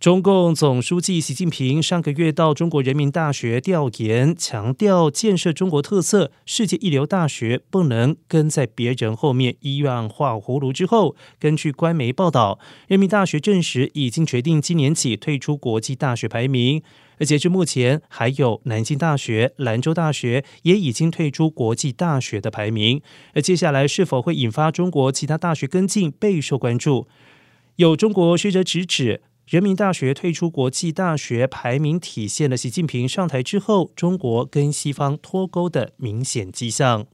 中共总书记习近平上个月到中国人民大学调研，强调建设中国特色世界一流大学不能跟在别人后面一样画葫芦。之后，根据官媒报道，人民大学证实已经决定今年起退出国际大学排名，而截至目前，还有南京大学、兰州大学也已经退出国际大学的排名。而接下来是否会引发中国其他大学跟进，备受关注。有中国学者直指。人民大学退出国际大学排名，体现了习近平上台之后中国跟西方脱钩的明显迹象。